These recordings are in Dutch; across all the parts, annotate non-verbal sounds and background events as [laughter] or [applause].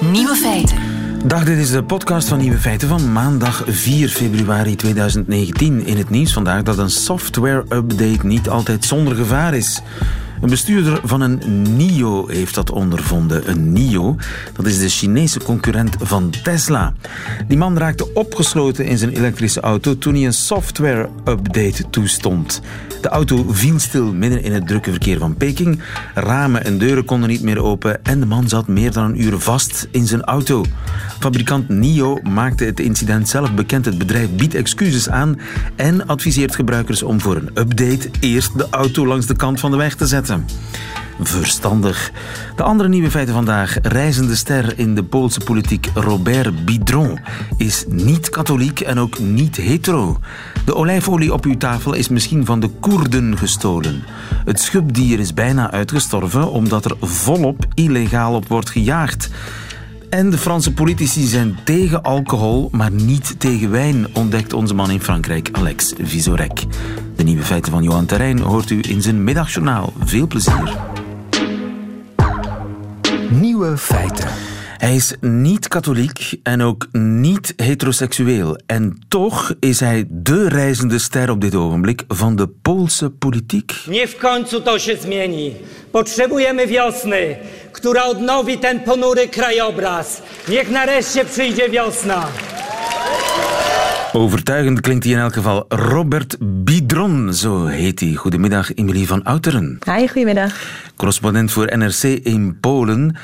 Nieuwe feiten. Dag, dit is de podcast van Nieuwe Feiten van maandag 4 februari 2019. In het nieuws vandaag dat een software-update niet altijd zonder gevaar is. Een bestuurder van een NIO heeft dat ondervonden. Een NIO, dat is de Chinese concurrent van Tesla. Die man raakte opgesloten in zijn elektrische auto toen hij een software-update toestond. De auto viel stil midden in het drukke verkeer van Peking. Ramen en deuren konden niet meer open en de man zat meer dan een uur vast in zijn auto. Fabrikant NIO maakte het incident zelf bekend. Het bedrijf biedt excuses aan en adviseert gebruikers om voor een update eerst de auto langs de kant van de weg te zetten. Verstandig. De andere nieuwe feiten vandaag. Reizende ster in de Poolse politiek Robert Bidron is niet katholiek en ook niet hetero. De olijfolie op uw tafel is misschien van de Koerden gestolen. Het schubdier is bijna uitgestorven omdat er volop illegaal op wordt gejaagd. En de Franse politici zijn tegen alcohol, maar niet tegen wijn, ontdekt onze man in Frankrijk, Alex Visorek. De nieuwe feiten van Johan Terrein hoort u in zijn middagjournaal. Veel plezier. Nieuwe feiten. Hij is niet katholiek en ook niet heteroseksueel. En toch is hij de reizende ster op dit ogenblik van de Poolse politiek. Nie w końcu to się zmieni. Potrzebujemy wiosny, która odnowi ten ponury krajobraz. Niech nareszcie przyjdzie wiosna. Overtuigend klinkt hij in elk geval. Robert Bidron, zo heet hij. Goedemiddag, Emilie van Outeren. Hi, goedemiddag. Correspondent voor NRC in Polen.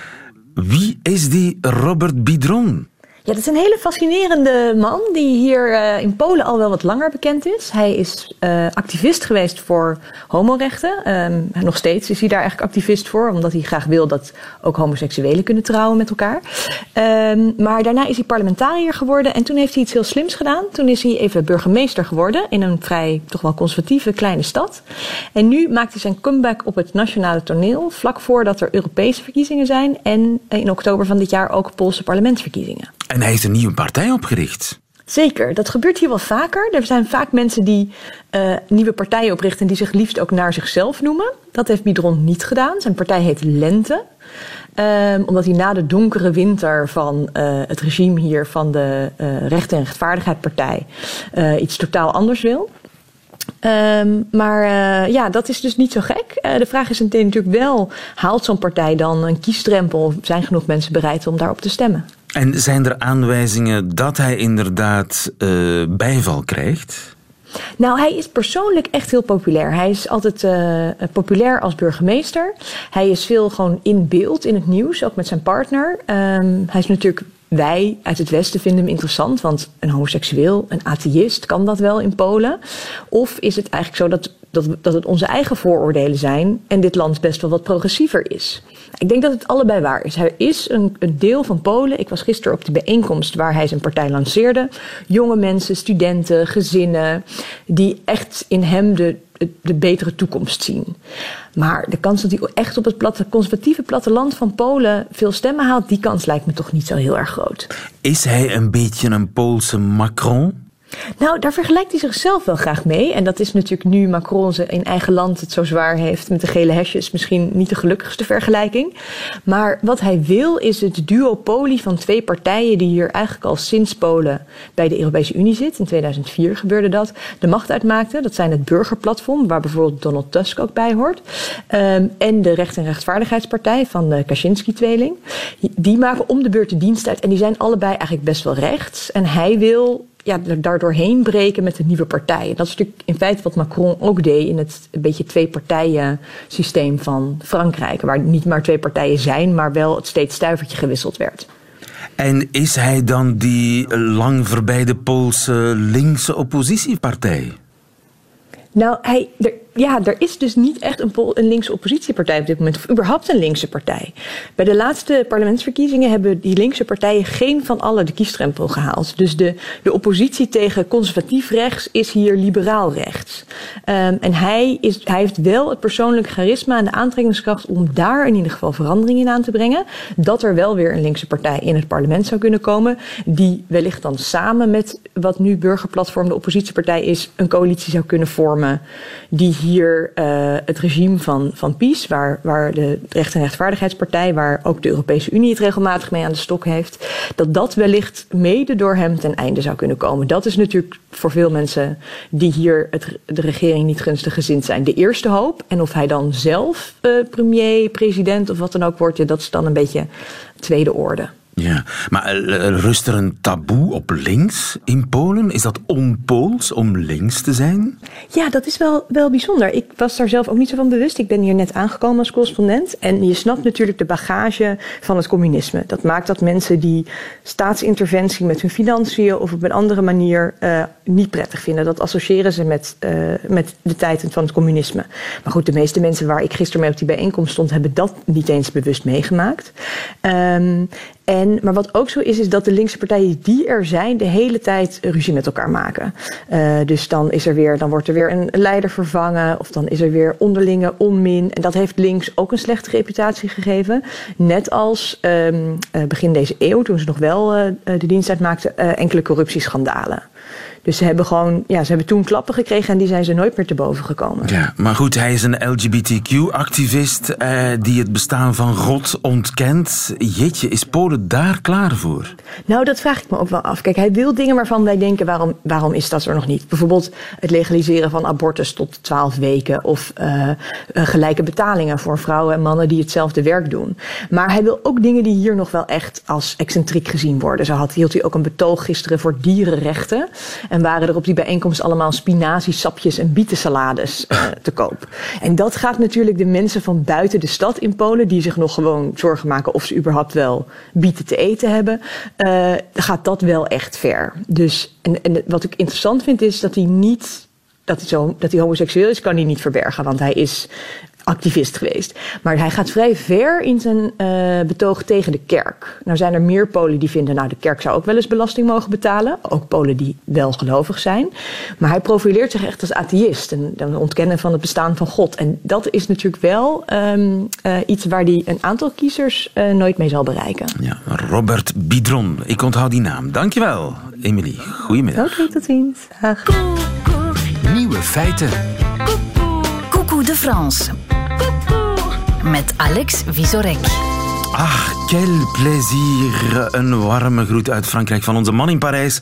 Wie is die Robert Bidron? Ja, dat is een hele fascinerende man die hier uh, in Polen al wel wat langer bekend is. Hij is uh, activist geweest voor homorechten. Um, nog steeds is hij daar eigenlijk activist voor, omdat hij graag wil dat ook homoseksuelen kunnen trouwen met elkaar. Um, maar daarna is hij parlementariër geworden en toen heeft hij iets heel slims gedaan. Toen is hij even burgemeester geworden in een vrij toch wel conservatieve kleine stad. En nu maakt hij zijn comeback op het nationale toneel, vlak voordat er Europese verkiezingen zijn en in oktober van dit jaar ook Poolse parlementsverkiezingen. En hij heeft een nieuwe partij opgericht. Zeker, dat gebeurt hier wel vaker. Er zijn vaak mensen die uh, nieuwe partijen oprichten die zich liefst ook naar zichzelf noemen. Dat heeft Bidron niet gedaan. Zijn partij heet Lente. Um, omdat hij na de donkere winter van uh, het regime hier van de uh, Recht en Rechtvaardigheidpartij iets totaal anders wil. Um, maar ja, dat is dus niet zo gek. De vraag is natuurlijk wel, haalt zo'n partij dan een kiesdrempel? Zijn genoeg mensen bereid om daarop te stemmen? En zijn er aanwijzingen dat hij inderdaad uh, bijval krijgt? Nou, hij is persoonlijk echt heel populair. Hij is altijd uh, populair als burgemeester. Hij is veel gewoon in beeld in het nieuws, ook met zijn partner. Um, hij is natuurlijk wij uit het Westen vinden hem interessant, want een homoseksueel, een atheïst, kan dat wel in Polen? Of is het eigenlijk zo dat, dat, dat het onze eigen vooroordelen zijn en dit land best wel wat progressiever is? Ik denk dat het allebei waar is. Hij is een, deel van Polen. Ik was gisteren op de bijeenkomst waar hij zijn partij lanceerde. Jonge mensen, studenten, gezinnen, die echt in hem de, de betere toekomst zien. Maar de kans dat hij echt op het conservatieve platteland van Polen veel stemmen haalt, die kans lijkt me toch niet zo heel erg groot. Is hij een beetje een Poolse Macron? Nou, daar vergelijkt hij zichzelf wel graag mee. En dat is natuurlijk nu Macron in eigen land het zo zwaar heeft met de gele hesjes misschien niet de gelukkigste vergelijking. Maar wat hij wil is het duopolie van twee partijen die hier eigenlijk al sinds Polen bij de Europese Unie zit. In 2004 gebeurde dat. De macht uitmaakten. Dat zijn het burgerplatform, waar bijvoorbeeld Donald Tusk ook bij hoort. Um, en de Recht- en Rechtvaardigheidspartij van de Kaczynski-tweeling. Die maken om de beurt de dienst uit. En die zijn allebei eigenlijk best wel rechts. En hij wil ja, daardoorheen breken met de nieuwe partijen. Dat is natuurlijk in feite wat Macron ook deed in het een beetje twee partijen systeem van Frankrijk. Waar niet maar twee partijen zijn, maar wel het steeds stuivertje gewisseld werd. En is hij dan die lang voorbije Poolse linkse oppositiepartij? Nou, hij, er, ja, er is dus niet echt een, een linkse oppositiepartij op dit moment, of überhaupt een linkse partij. Bij de laatste parlementsverkiezingen hebben die linkse partijen geen van alle de kiesdrempel gehaald. Dus de, de oppositie tegen conservatief rechts is hier liberaal rechts. Ehm, en hij, is, hij heeft wel het persoonlijke charisma en de aantrekkingskracht om daar in ieder geval verandering in aan te brengen. Dat er wel weer een linkse partij in het parlement zou kunnen komen, die wellicht dan samen met wat nu Burgerplatform de oppositiepartij is, een coalitie zou kunnen vormen. Die hier uh, het regime van, van PiS, waar, waar de Recht- en Rechtvaardigheidspartij, waar ook de Europese Unie het regelmatig mee aan de stok heeft, dat dat wellicht mede door hem ten einde zou kunnen komen. Dat is natuurlijk voor veel mensen die hier het, de regering niet gunstig gezind zijn de eerste hoop. En of hij dan zelf uh, premier, president of wat dan ook wordt, ja, dat is dan een beetje tweede orde. Ja, maar eh, rust er een taboe op links in Polen? Is dat onpools om links te zijn? Ja, dat is wel, wel bijzonder. Ik was daar zelf ook niet zo van bewust. Ik ben hier net aangekomen als correspondent. En je snapt natuurlijk de bagage van het communisme. Dat maakt dat mensen die staatsinterventie met hun financiën of op een andere manier uh, niet prettig vinden. Dat associëren ze met, met de tijd van het communisme. Maar goed, de meeste mensen waar ik gisteren mee op die bijeenkomst stond, hebben dat niet eens bewust meegemaakt. Um, en, maar wat ook zo is, is dat de linkse partijen die er zijn, de hele tijd ruzie met elkaar maken. Uh, dus dan, is er weer, dan wordt er weer een leider vervangen, of dan is er weer onderlinge onmin. En dat heeft links ook een slechte reputatie gegeven. Net als um, uh, begin deze eeuw, toen ze nog wel uh, de dienst uitmaakten, enkele corruptieschandalen. Dus ze hebben gewoon, ja, ze hebben toen klappen gekregen en die zijn ze nooit meer te boven gekomen. Ja, maar goed, hij is een LGBTQ-activist eh, die het bestaan van God ontkent. Jeetje, is Polen daar klaar voor? Nou, dat vraag ik me ook wel af. Kijk, hij wil dingen waarvan wij denken, waarom, waarom is dat er nog niet? Bijvoorbeeld het legaliseren van abortus tot 12 weken of uh, gelijke betalingen voor vrouwen en mannen die hetzelfde werk doen. Maar hij wil ook dingen die hier nog wel echt als excentriek gezien worden. Zo had, hield hij ook een betoog gisteren voor dierenrechten. En waren er op die bijeenkomst allemaal spinaziesapjes en bietensalades uh, [laughs] te koop. En dat gaat natuurlijk de mensen van buiten de stad in Polen, die zich nog gewoon zorgen maken of ze überhaupt wel bieten te eten hebben, uh, gaat dat wel echt ver. Dus, en, en wat ik interessant vind is dat hij niet dat hij, zo, dat hij homoseksueel is, kan hij niet verbergen. Want hij is activist geweest. Maar hij gaat vrij ver in zijn uh, betoog tegen de kerk. Nou zijn er meer Polen die vinden, nou de kerk zou ook wel eens belasting mogen betalen. Ook Polen die wel gelovig zijn. Maar hij profileert zich echt als atheïst. En dan ontkennen van het bestaan van God. En dat is natuurlijk wel um, uh, iets waar hij een aantal kiezers uh, nooit mee zal bereiken. Ja, Robert Bidron. Ik onthoud die naam. Dankjewel, Emily. Goedemiddag. Oké, okay, tot ziens. Dag. Nieuwe feiten. Coucou de France. Met Alex Visorek. Ach, quel plaisir. Een warme groet uit Frankrijk van onze man in Parijs.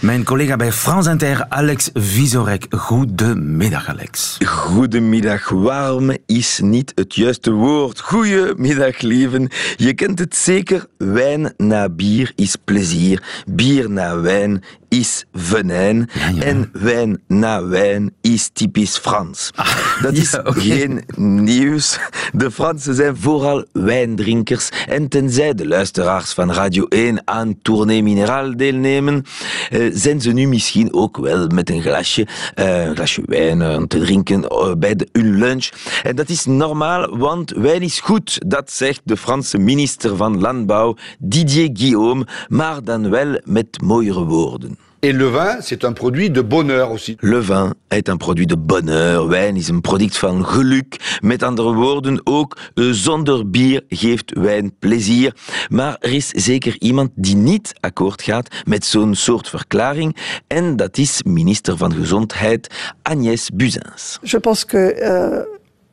Mijn collega bij France Inter, Alex Visorek. Goedemiddag, Alex. Goedemiddag. Warm is niet het juiste woord. Goedemiddag, lieven. Je kent het zeker. Wijn na bier is plezier. Bier na wijn is venijn. Ja, ja. En wijn na wijn is typisch Frans. Ah, [laughs] Dat is ja, geen nieuws. De Fransen zijn vooral wijndrinkers. En tenzij de luisteraars van Radio 1 aan Tournee Mineraal deelnemen, eh, zijn ze nu misschien ook wel met een glasje, eh, een glasje wijn eh, te drinken bij de, hun lunch. En dat is normaal, want wijn is goed. Dat zegt de Franse minister van Landbouw, Didier Guillaume, maar dan wel met mooiere woorden. Et le vin, c'est un produit de bonheur aussi. Le vin est un produit de bonheur. Wijn is een product van geluk. Met andere woorden, ook zonder bier geeft wijn plezier. Maar er is zeker iemand die niet akkoord gaat met zo'n soort verklaring. En dat is minister van Gezondheid Agnès Buzyn. Je pense que euh,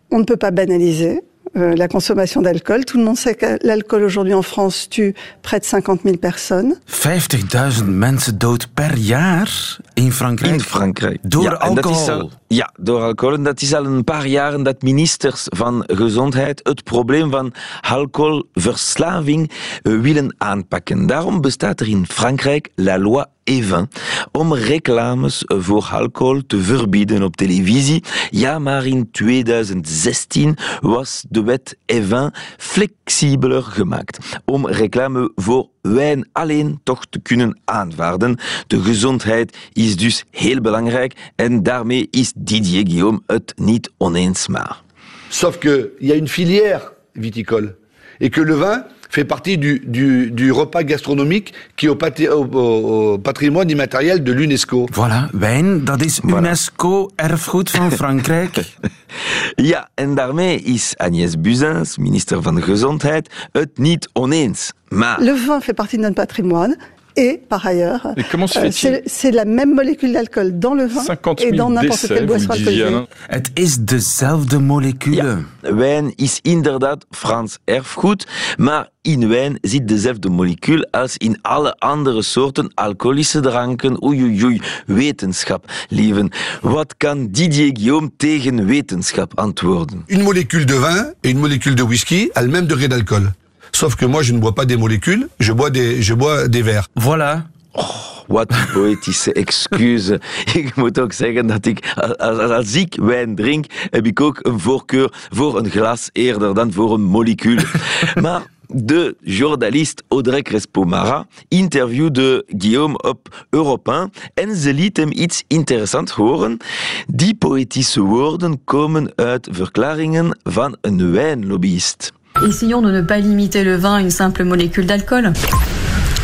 on ne peut pas banaliser euh, la consommation d'alcool. Tout le monde sait que l'alcool aujourd'hui en France tue près de 50 000 personnes. 50.000 mensen dood per jaar in Frankrijk. In Frankrijk. Door ja, alcohol. al- ja, door alcohol. En dat is al een paar jaren dat ministers van Gezondheid het probleem van alcoholverslaving eh, willen aanpakken. Daarom bestaat er in Frankrijk la loi Evin om reclames voor alcohol te verbieden op televisie. Ja, maar in 2016 was de wet Evin flexibeler gemaakt om reclame voor wijn alleen toch te kunnen aanvaarden. De gezondheid is dus heel belangrijk en daarmee is Didier Guillaume het niet oneens maar. Sauf qu'il y a une filière viticole. Et que le vin fait partie du, du, du repas gastronomique qui est au, paté- au- au- patrimoine immatériel de l'UNESCO. Voilà, wijn, dat is UNESCO-erfgoed van [laughs] Frankrijk. Ja, en daarmee is Agnès Buzyn, minister van Gezondheid, het niet oneens. Maar Le vin fait partie de notre patrimoine. Et par ailleurs, euh, c'est c'est la même molécule d'alcool dans le vin 50 et 000 dans n'importe quelle boisson alcoolisée. Het is dezelfde moleculen. wijn is inderdaad Frans erfgoed, maar in wijn zit dezelfde molecuul als in alle andere soorten alcoholische dranken. Oei, oei, oei, wetenschap, lieven. Wat kan Didier Guillaume tegen wetenschap antwoorden? Une molécule de vin et une molécule de whisky a le même degré d'alcool. Sauf que moi, je ne bois pas des molécules, je bois des, je bois des verres. Voilà. Wat een poëtische excuus. [laughs] Ik moet ook zeggen dat ik, als, als ik wijn drink, heb ik ook een voorkeur voor een glas eerder dan voor een molecuul. [laughs] maar de journalist Audrey Crespo-Mara interviewde Guillaume op Europe 1 en ze liet hem iets interessants horen. Die poëtische woorden komen uit verklaringen van een wijnlobbyist. Essayons de ne pas limiter le vin à une simple molécule d'alcool.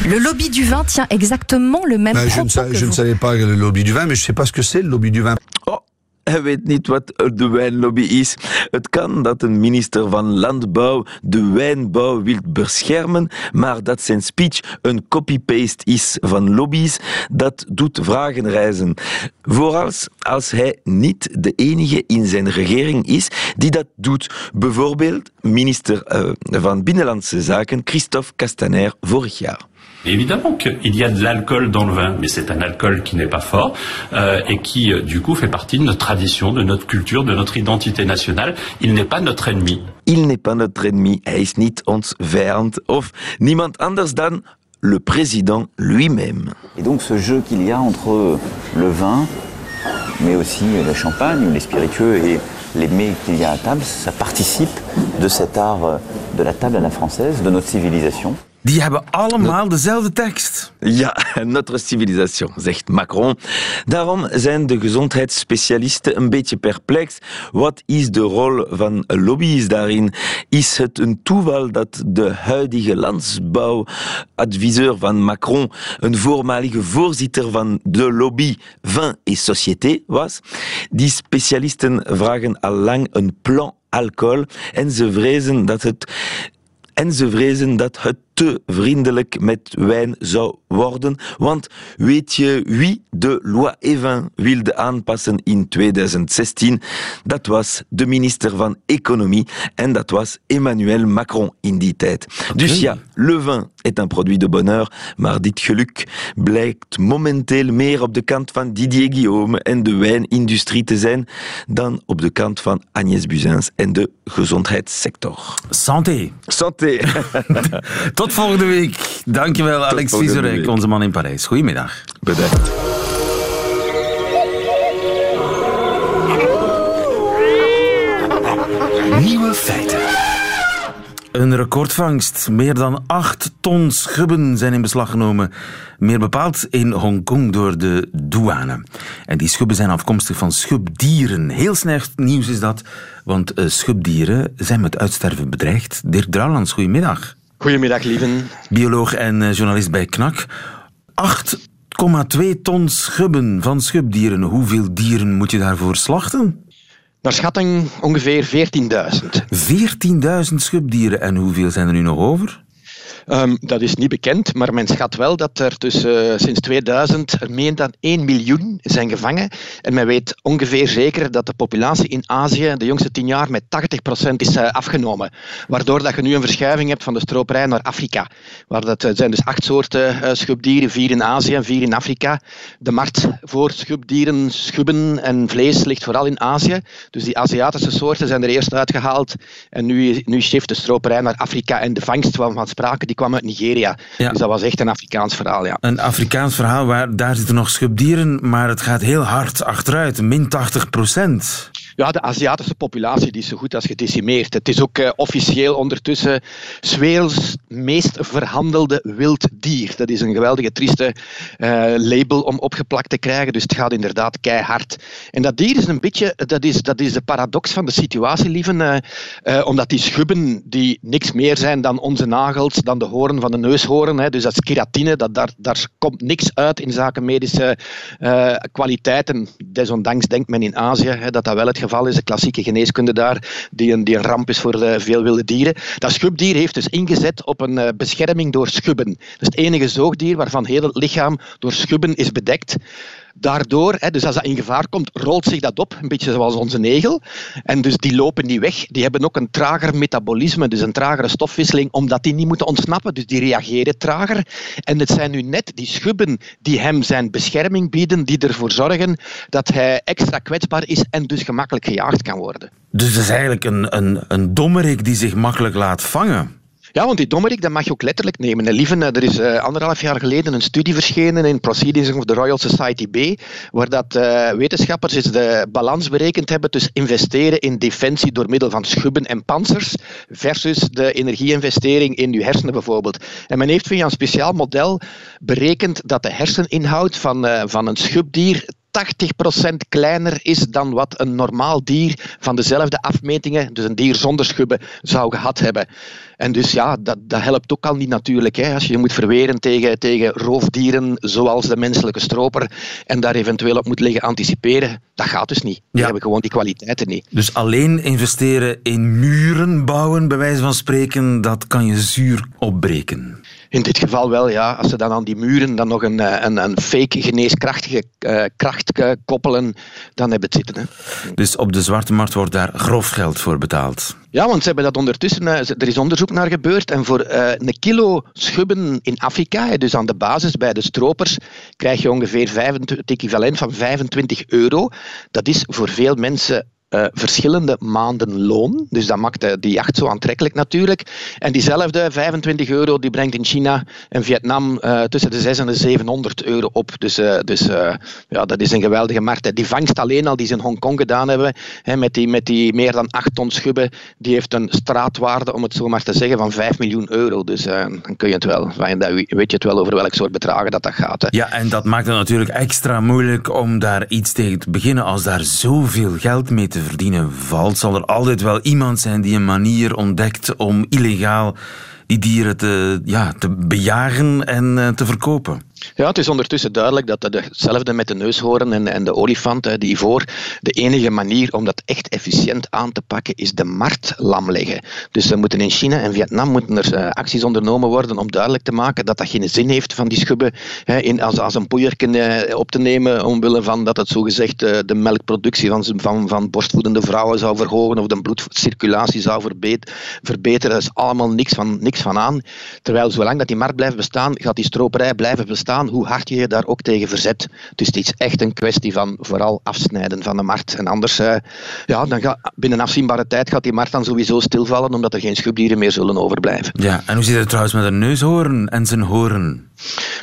Le lobby du vin tient exactement le même Ben, je, ne, propos sa- que je ne savais pas le lobby du vin, mais je ne sais pas ce que c'est le lobby du vin. Oh, hij weet niet wat de wijnlobby is. Het kan dat een minister van Landbouw de wijnbouw wil beschermen, maar dat zijn speech een copy-paste is van lobby's, dat doet vragen reizen. Vooral als hij niet de enige in zijn regering is die dat doet. Bijvoorbeeld minister eh, van Binnenlandse Zaken Christophe Castaner vorig jaar. Évidemment qu'il y a de l'alcool dans le vin, mais c'est un alcool qui n'est pas fort euh, et qui, euh, du coup, fait partie de notre tradition, de notre culture, de notre identité nationale. Il n'est pas notre ennemi. Il n'est pas notre ennemi, hij is niet ons vijand of niemand anders dan le président lui-même. Et donc ce jeu qu'il y a entre le vin, mais aussi le champagne, les spiritueux et les mets qu'il y a à table, ça participe de cet art euh, de la table à la française, de notre civilisation. Die hebben allemaal dezelfde tekst. Ja, [laughs] notre civilisation, zegt Macron. Daarom zijn de gezondheidsspecialisten een beetje perplex. Wat is de rol van lobby's daarin? Is het een toeval dat de huidige landbouwadviseur van Macron een voormalige voorzitter van de lobby Vin et Société was? Die specialisten vragen al lang een plan alcohol en ze vrezen dat het en ze vrezen dat het te vriendelijk met wijn zou worden. Want weet je wie de loi Evin wilde aanpassen in 2016? Dat was de minister van Economie en dat was Emmanuel Macron in die tijd. Dus ja, le vin est un produit de bonheur, maar dit geluk blijkt momenteel meer op de kant van Didier Guillaume en de wijnindustrie te zijn dan op de kant van Agnès Buzyn en de gezondheidssector. Santé. Santé. [laughs] Tot volgende week. Dankjewel, Alex volgende Vizorek, week. onze man in Parijs. Goedemiddag. Bedankt. Nieuwe feiten. Een recordvangst. Meer dan 8 ton schubben zijn in beslag genomen. Meer bepaald in Hongkong door de douane. En die schubben zijn afkomstig van schubdieren. Heel slecht nieuws is dat, want eh, schubdieren zijn met uitsterven bedreigd. Dirk Drouwlands, goedemiddag. Goedemiddag, lieven. Bioloog en eh, journalist bij KNAK. 8,2 ton schubben van schubdieren. Hoeveel dieren moet je daarvoor slachten? Naar schatting ongeveer 14.000. 14.000 schubdieren. En hoeveel zijn er nu nog over? Ehm, dat is niet bekend, maar men schat wel dat er tussen, eh, sinds 2000 er meer dan 1 miljoen zijn gevangen. En men weet ongeveer zeker dat de populatie in Azië de jongste 10 jaar met 80% is eh, afgenomen. Waardoor dat je nu een verschuiving hebt van de stroperij naar Afrika. Waar dat eh, zijn dus acht soorten schubdieren, vier in Azië en vier in Afrika. De markt voor schubdieren, schubben en vlees ligt vooral in Azië. Dus die Aziatische soorten zijn er eerst uitgehaald. En nu, nu shift de stroperij naar Afrika. En de vangst van, van die kwam uit Nigeria. Ja. Dus dat was echt een Afrikaans verhaal, ja. Een Afrikaans verhaal, waar, daar zitten nog schubdieren, maar het gaat heel hard achteruit. Min 80 procent. Ja, de Aziatische populatie die is zo goed als gedecimeerd. Het is ook uh, officieel ondertussen werelds meest verhandelde wild dier. Dat is een geweldige trieste uh, label om opgeplakt te krijgen, dus het gaat inderdaad keihard. En dat dier is een beetje, dat is, dat is de paradox van de situatie, lieve, uh, omdat die schubben die niks meer zijn dan onze nagels, dan de hoorn van de neushoorn, hè, dus dat is keratine, dat, daar, daar komt niks uit in zaken medische kwaliteiten. Desondanks denkt men in Azië hè, dat dat wel het geval is, de klassieke geneeskunde daar, die een, die een ramp is voor uh, veel wilde dieren. Dat schubdier heeft dus ingezet op een uh, bescherming door schubben. Dat is het enige zoogdier waarvan heel het lichaam door schubben is bedekt. Daardoor, hè, dus als dat in gevaar komt, rolt zich dat op, een beetje zoals onze negel. En dus die lopen niet weg. Die hebben ook een trager metabolisme, dus een tragere stofwisseling, omdat die niet moeten ontsnappen. Dus die reageren trager. En het zijn nu net die schubben die hem zijn bescherming bieden, die ervoor zorgen dat hij extra kwetsbaar is en dus gemakkelijk gejaagd kan worden. Dus het is eigenlijk een, een, een dommerik die zich makkelijk laat vangen. Ja, want die dommerik dat mag je ook letterlijk nemen. En lieve, er is uh, anderhalf jaar geleden een studie verschenen in Proceedings of the Royal Society B, waar dat, uh, wetenschappers eens de balans berekend hebben tussen investeren in defensie door middel van schubben en panzers versus de energieinvestering in je hersenen bijvoorbeeld. En men heeft via een speciaal model berekend dat de herseninhoud van, van een schubdier 80% kleiner is dan wat een normaal dier van dezelfde afmetingen, dus een dier zonder schubben, zou gehad hebben. En dus ja, dat, dat helpt ook al niet natuurlijk. Hè. Als je je moet verweren tegen, tegen roofdieren zoals de menselijke stroper en daar eventueel op moet liggen anticiperen, dat gaat dus niet. Die hebben gewoon die kwaliteiten niet. Dus alleen investeren in muren bouwen, bij wijze van spreken, dat kan je zuur opbreken. In dit geval wel, ja. Als ze dan aan die muren dan nog een, een, een fake geneeskrachtige uh, kracht koppelen, dan hebben het zitten. Hè. Dus op de zwarte markt wordt daar grof geld voor betaald? Ja, want ze hebben dat ondertussen, er is onderzoek naar gebeurd en voor uh, een kilo schubben in Afrika, dus aan de basis bij de stropers, krijg je ongeveer 25, het equivalent van 25 euro. Dat is voor veel mensen uh, verschillende maanden loon. Dus dat maakt die jacht zo aantrekkelijk natuurlijk. En diezelfde 25 euro die brengt in China en Vietnam uh, tussen de 600 en de 700 euro op. Dus, dus ja, dat is een geweldige markt. Die vangst alleen al die ze in Hongkong gedaan hebben, hè, met, die, met die meer dan 8 ton schubben, die heeft een straatwaarde, om het zo maar te zeggen, van 5 miljoen euro. Dus dan kun je het wel, weet je het wel over welk soort bedragen dat, dat gaat. Hè. Ja, en dat maakt het natuurlijk extra moeilijk om daar iets tegen te beginnen als daar zoveel geld mee te verdienen valt, zal er altijd wel iemand zijn die een manier ontdekt om illegaal die dieren te, ja, te bejagen en uh, te verkopen. Ja, het is ondertussen duidelijk dat hetzelfde met de neushoorn en, de olifant, die voor de enige manier om dat echt efficiënt aan te pakken is de markt lam leggen. Dus er moeten in China en Vietnam moeten er uh, acties ondernomen worden om duidelijk te maken dat dat geen zin heeft van die schubben in, als, als een poeierken uh, op te nemen omwille van dat het zogezegd uh, de melkproductie van, van, van borstvoedende vrouwen zou verhogen of de bloedcirculatie zou verbeteren. Dat is allemaal niks van, niks van aan. Terwijl zolang dat die markt blijft bestaan, gaat die stroperij blijven bestaan hoe hard je je daar ook tegen verzet. Dus het is echt een kwestie van vooral afsnijden van de markt. En anders, uh, ja, dan binnen afzienbare tijd gaat die markt dan sowieso stilvallen, omdat er geen schubdieren meer zullen overblijven. Ja, en hoe zit het trouwens met een neushoorn en zijn hoorn?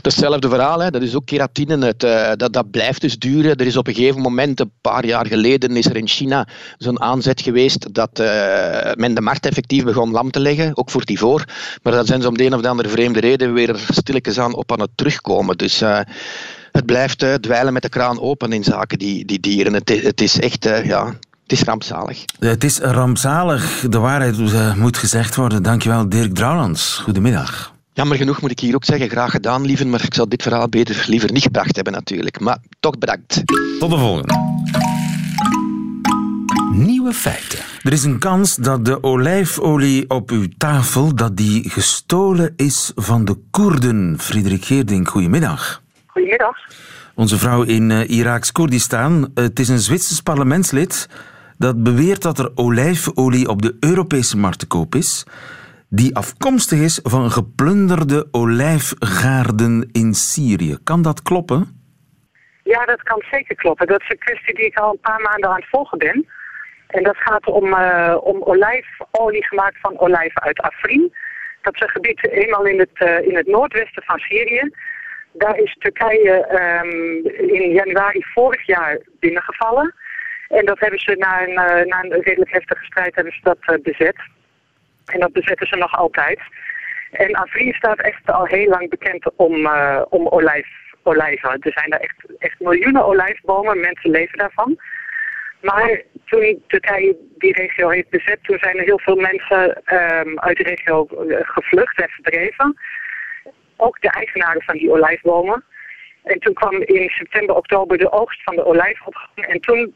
Hetzelfde verhaal, hè. dat is ook keratine. Het, uh, dat, dat blijft dus duren. Er is op een gegeven moment, een paar jaar geleden, is er in China zo'n aanzet geweest dat uh, men de markt effectief begon lam te leggen, ook voor die voor. Maar dat zijn ze om de een of de andere vreemde reden weer stilletjes aan op aan het terugkomen. Dus uh, het blijft dweilen met de kraan open in zaken die, die dieren. Het, het is echt, ja, het is rampzalig. Het is rampzalig. De waarheid moet gezegd worden. Dankjewel, Dirk Drouwlands. Goedemiddag. Jammer genoeg moet ik hier ook zeggen, graag gedaan, liever, maar ik zou dit verhaal beter liever niet gebracht hebben natuurlijk. Maar toch bedankt. Tot de volgende. Nieuwe feiten. Er is een kans dat de olijfolie op uw tafel dat die gestolen is van de Koerden. Frederik Geerdink, goedemiddag. Goedemiddag. Onze vrouw in uh, Iraaks Koerdistan. Het is een Zwitsers parlementslid dat beweert dat er olijfolie op de Europese markt te koop is die afkomstig is van geplunderde olijfgaarden in Syrië. Kan dat kloppen? Ja, dat kan zeker kloppen. Dat is een kwestie die ik al een paar maanden aan het volgen ben. En dat gaat om, uh, om olijfolie gemaakt van olijven uit Afrin. Dat is een gebied eenmaal in het, uh, in het noordwesten van Syrië. Daar is Turkije um, in januari vorig jaar binnengevallen. En dat hebben ze na een, eh, na een redelijk heftige strijd hebben ze dat eh, bezet. En dat bezetten ze nog altijd. En Afrin staat echt al heel lang bekend om, om olijf, olijven. Er zijn daar echt, echt miljoenen olijfbomen, mensen leven daarvan. Maar toen Turkije die regio heeft bezet, toen zijn er heel veel mensen um, uit de regio gevlucht en verdreven. Ook de eigenaren van die olijfbomen. En toen kwam in september, oktober de oogst van de olijf op. En toen,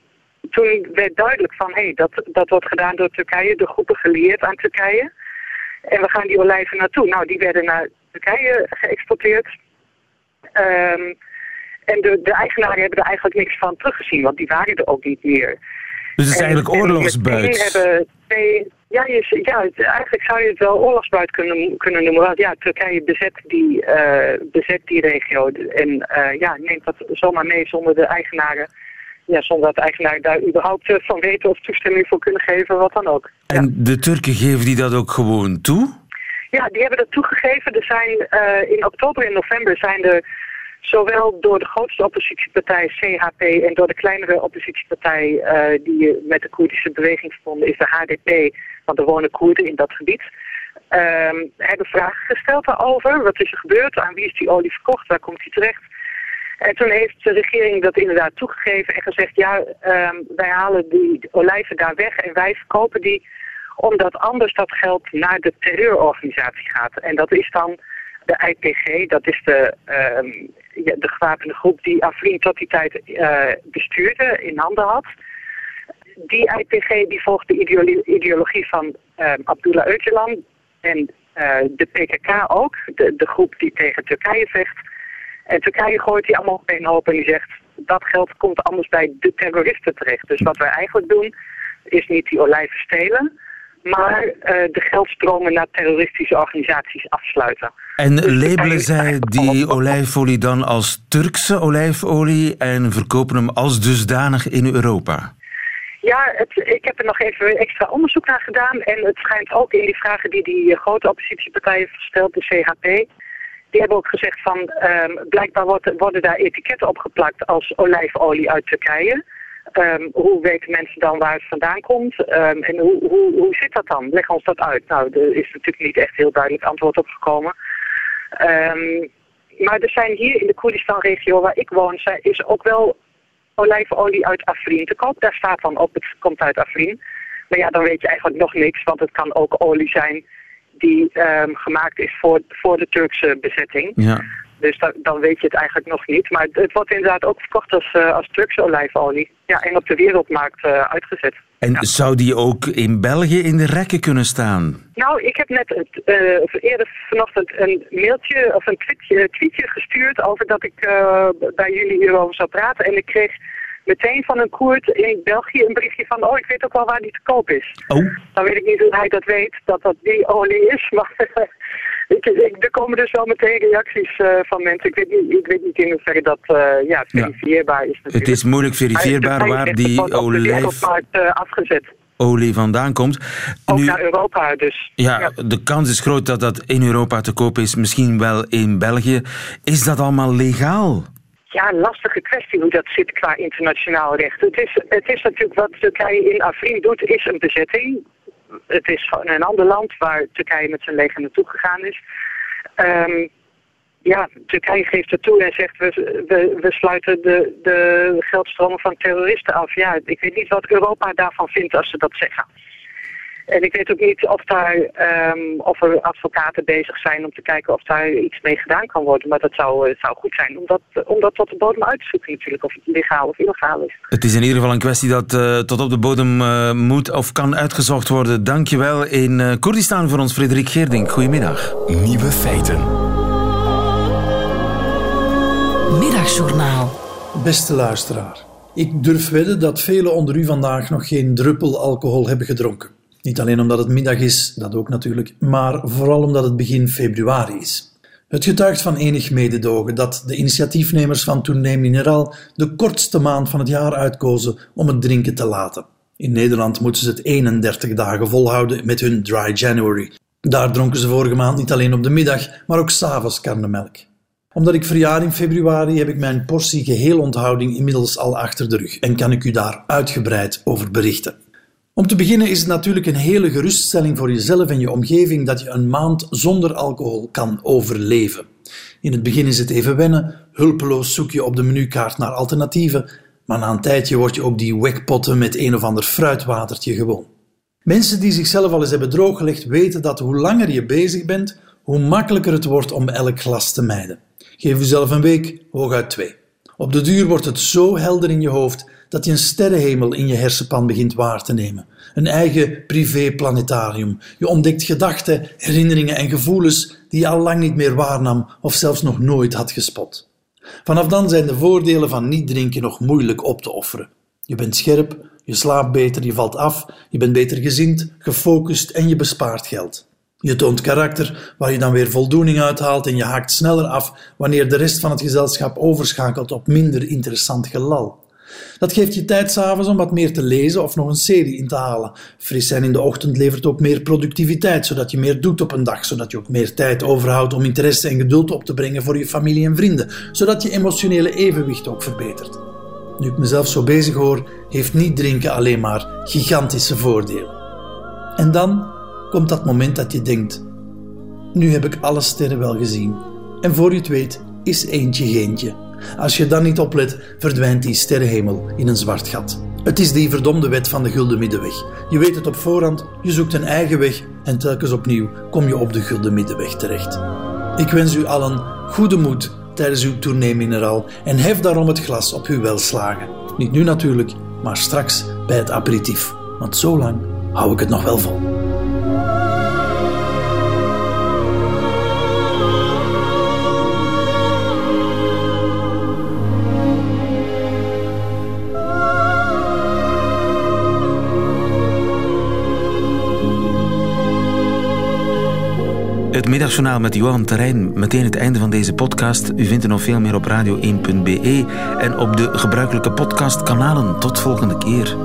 toen werd duidelijk van, hé, hey, dat, dat wordt gedaan door Turkije, de groepen gelieerd aan Turkije. En we gaan die olijven naartoe. Nou, die werden naar Turkije geëxporteerd. Um, en de, de eigenaren hebben er eigenlijk niks van teruggezien, want die waren er ook niet meer. Dus het is eigenlijk oorlogsbuit? ja, je, ja, eigenlijk zou je het wel oorlogsbuit kunnen, kunnen noemen. Want ja, Turkije bezet die, uh, bezet die regio en uh, ja, neemt dat zomaar mee zonder de eigenaren ja, zonder dat de eigenaar daar überhaupt eh, van weten of toestemming voor kunnen geven, wat dan ook. En de Turken geven die dat ook gewoon toe? Ja, die hebben dat toegegeven. Er zijn uh, in oktober en november zijn er zowel door de grootste oppositiepartij CHP en door de kleinere oppositiepartij uh, die met de Koerdische beweging verbonden is, de HDP, want er wonen Koerden in dat gebied, uh, hebben vragen gesteld daarover. Wat is er gebeurd? Aan wie is die olie verkocht? Waar komt die terecht? En toen heeft de regering dat inderdaad toegegeven en gezegd, ja, uh, wij halen die olijven daar weg en wij verkopen die omdat anders dat geld naar de terreurorganisatie gaat. En dat is dan de IPG, dat is de, uh, de gewapende groep die Afrin tot die tijd uh, bestuurde, in handen had. Die IPG die volgt de ideologie van uh, Abdullah Öcalan en uh, de PKK ook, de, de groep die tegen Turkije vecht. En Turkije gooit die allemaal op een hoop en die zegt dat geld komt anders bij de terroristen terecht. Dus wat wij eigenlijk doen is niet die olijven stelen, maar uh, de geldstromen naar terroristische organisaties afsluiten. En dus labelen zij die olijfolie dan als Turkse olijfolie en verkopen hem als dusdanig in Europa? Ja, het, ik heb er nog even extra onderzoek naar gedaan. En het schijnt ook in die vragen die die eh, grote oppositiepartij heeft gesteld, de CHP... die hebben ook gezegd van, um, blijkbaar worden, worden daar etiketten opgeplakt als olijfolie uit Turkije... Um, hoe weten mensen dan waar het vandaan komt? Um, en hoe, hoe, hoe zit dat dan? Leg ons dat uit. Nou, er is natuurlijk niet echt heel duidelijk antwoord op gekomen. Um, maar er zijn hier in de Koerdistan-regio waar ik woon, is ook wel olijfolie uit Afrin te koop. Daar staat dan op, het komt uit Afrin. Maar ja, dan weet je eigenlijk nog niks, want het kan ook olie zijn die gemaakt is voor, voor de Turkse bezetting. Ja. Dus da dan weet je het eigenlijk nog niet. Maar het wordt inderdaad ook verkocht als, uh, als Turkse olijfolie. Ja, en op de wereldmarkt uh, uitgezet. En zou die ook in België in de rekken kunnen staan? Nou, ik heb net het, uh, eerder vanochtend een mailtje of een tweetje, tweetje gestuurd over dat ik bij jullie hierover zou praten. En ik kreeg meteen van een Koert in België een berichtje van... oh, ik weet ook wel waar die te koop is. Oh. Dan weet ik niet hoe hij dat weet, dat dat die olie is. [laughs] Maar ik, ik, er komen dus wel meteen reacties uh, van mensen. Ik weet niet, ik weet niet in hoeverre dat uh, ja, verifieerbaar is. Natuurlijk. Het is moeilijk verifieerbaar waar die olijf... Uh, afgezet olie vandaan komt. Ook nu, naar Europa dus. Ja, ja, de kans is groot dat dat in Europa te koop is, misschien wel in België. Is dat allemaal legaal? Ja, lastige kwestie hoe dat zit qua internationaal recht. Het is, het is natuurlijk wat Turkije in Afrin doet, is een bezetting. Het is gewoon een ander land waar Turkije met zijn leger naartoe gegaan is. Um, ja, Turkije geeft er toe en zegt we, we, we sluiten de, de geldstromen van terroristen af. Ja, ik weet niet wat Europa daarvan vindt als ze dat zeggen. En ik weet ook niet of, daar, um, of er advocaten bezig zijn om te kijken of daar iets mee gedaan kan worden. Maar dat zou, uh, zou goed zijn om dat, om dat tot de bodem uit te zoeken natuurlijk, of het legaal of illegaal is. Het is in ieder geval een kwestie dat uh, tot op de bodem uh, moet of kan uitgezocht worden. Dankjewel in Koerdistan voor ons, Frederik Geerdink. Goedemiddag. Nieuwe feiten. Middagjournaal. Beste luisteraar. Ik durf wedden dat velen onder u vandaag nog geen druppel alcohol hebben gedronken. Niet alleen omdat het middag is, dat ook natuurlijk, maar vooral omdat het begin februari is. Het getuigt van enig mededogen dat de initiatiefnemers van Tournee Mineraal de kortste maand van het jaar uitkozen om het drinken te laten. In Nederland moeten ze het 31 dagen volhouden met hun Dry January. Daar dronken ze vorige maand niet alleen op de middag, maar ook s'avonds karnemelk. Omdat ik verjaar in februari heb ik mijn portie geheel onthouding inmiddels al achter de rug en kan ik u daar uitgebreid over berichten. Om te beginnen is het natuurlijk een hele geruststelling voor jezelf en je omgeving dat je een maand zonder alcohol kan overleven. In het begin is het even wennen, hulpeloos zoek je op de menukaart naar alternatieven, maar na een tijdje word je ook die wekpotten met een of ander fruitwatertje gewoon. Mensen die zichzelf al eens hebben drooggelegd weten dat hoe langer je bezig bent, hoe makkelijker het wordt om elk glas te mijden. Geef jezelf een week, hooguit twee. Op de duur wordt het zo helder in je hoofd dat je een sterrenhemel in je hersenpan begint waar te nemen. Een eigen privé-planetarium. Je ontdekt gedachten, herinneringen en gevoelens die je al lang niet meer waarnam of zelfs nog nooit had gespot. Vanaf dan zijn de voordelen van niet drinken nog moeilijk op te offeren. Je bent scherp, je slaapt beter, je valt af, je bent beter gezind, gefocust en je bespaart geld. Je toont karakter, waar je dan weer voldoening uithaalt en je haakt sneller af wanneer de rest van het gezelschap overschakelt op minder interessant gelal. Dat geeft je tijd s'avonds om wat meer te lezen of nog een serie in te halen. Fris zijn in de ochtend levert ook meer productiviteit, zodat je meer doet op een dag, zodat je ook meer tijd overhoudt om interesse en geduld op te brengen voor je familie en vrienden, zodat je emotionele evenwicht ook verbetert. Nu ik mezelf zo bezig hoor, heeft niet drinken alleen maar gigantische voordelen. En dan komt dat moment dat je denkt: nu heb ik alle sterren wel gezien. En voor je het weet, is eentje geentje. Als je dan niet oplet, verdwijnt die sterrenhemel in een zwart gat. Het is die verdomde wet van de gulden middenweg. Je weet het op voorhand, je zoekt een eigen weg en telkens opnieuw kom je op de gulden middenweg terecht. Ik wens u allen goede moed tijdens uw tournee mineraal en hef daarom het glas op uw welslagen. Niet nu natuurlijk, maar straks bij het aperitief, want zo lang hou ik het nog wel vol. Het middagjournaal met Johan Terrein. Meteen het einde van deze podcast. U vindt er nog veel meer op radio1.be en op de gebruikelijke podcastkanalen. Tot volgende keer.